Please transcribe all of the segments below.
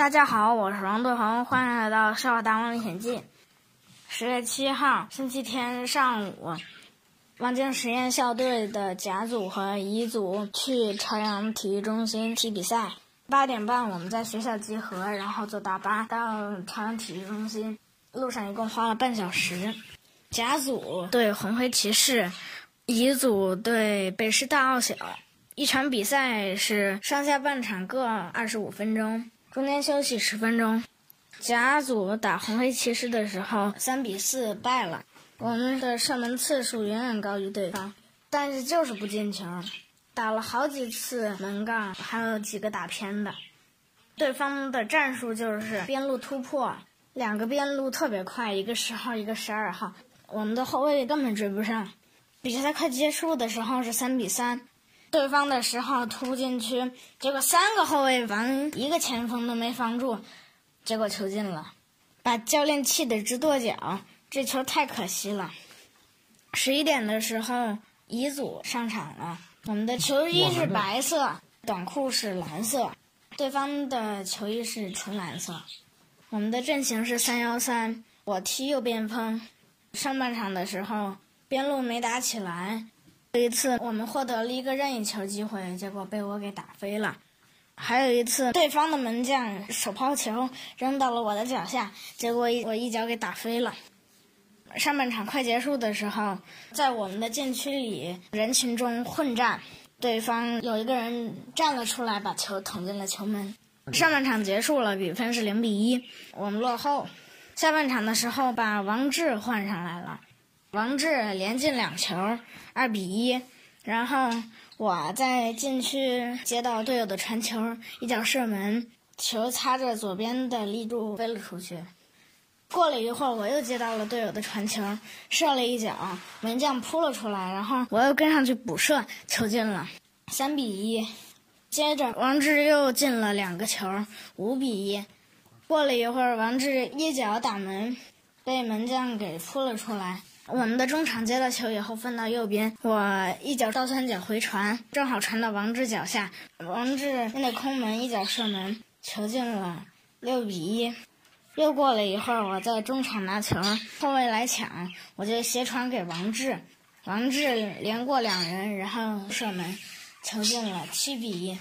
大家好，我是王对恒，欢迎来到《笑话大王历险记》。十月七号，星期天上午，望京实验校队的甲组和乙组去朝阳体育中心踢比赛。八点半，我们在学校集合，然后坐大巴到朝阳体育中心。路上一共花了半小时。甲组对红黑骑士，乙组对北师大奥小。一场比赛是上下半场各二十五分钟。中间休息十分钟，甲组打红黑骑士的时候，三比四败了。我们的射门次数远远高于对方，但是就是不进球。打了好几次门杠，还有几个打偏的。对方的战术就是边路突破，两个边路特别快，一个十号，一个十二号。我们的后卫根本追不上。比赛快结束的时候是三比三。对方的十号突进去，结果三个后卫防一个前锋都没防住，结果球进了，把教练气得直跺脚。这球太可惜了。十一点的时候，乙组上场了，我们的球衣是白色，短裤是蓝色，对方的球衣是纯蓝色。我们的阵型是三幺三，我踢右边锋。上半场的时候，边路没打起来。有一次，我们获得了一个任意球机会，结果被我给打飞了。还有一次，对方的门将手抛球扔到了我的脚下，结果我一脚给打飞了。上半场快结束的时候，在我们的禁区里人群中混战，对方有一个人站了出来，把球捅进了球门。上半场结束了，比分是零比一，我们落后。下半场的时候，把王志换上来了。王志连进两球，二比一。然后我在禁区接到队友的传球，一脚射门，球擦着左边的立柱飞了出去。过了一会儿，我又接到了队友的传球，射了一脚，门将扑了出来，然后我又跟上去补射，球进了，三比一。接着王志又进了两个球，五比一。过了一会儿，王志一脚打门，被门将给扑了出来。我们的中场接到球以后分到右边，我一脚倒三角回传，正好传到王志脚下，王志面对空门一脚射门，球进了，六比一。又过了一会儿，我在中场拿球，后卫来抢，我就斜传给王志，王志连过两人，然后射门，球进了，七比一。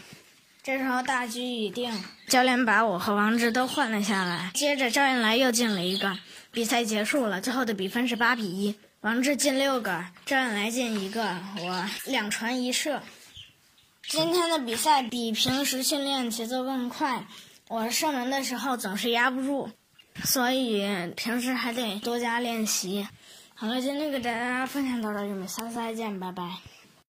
这时候大局已定，教练把我和王志都换了下来，接着赵云来又进了一个。比赛结束了，最后的比分是八比一。王志进六个，赵远来进一个，我两传一射。今天的比赛比平时训练节奏更快，我射门的时候总是压不住，所以平时还得多加练习。好了，今天给大家分享到这里，我们下次再见，拜拜。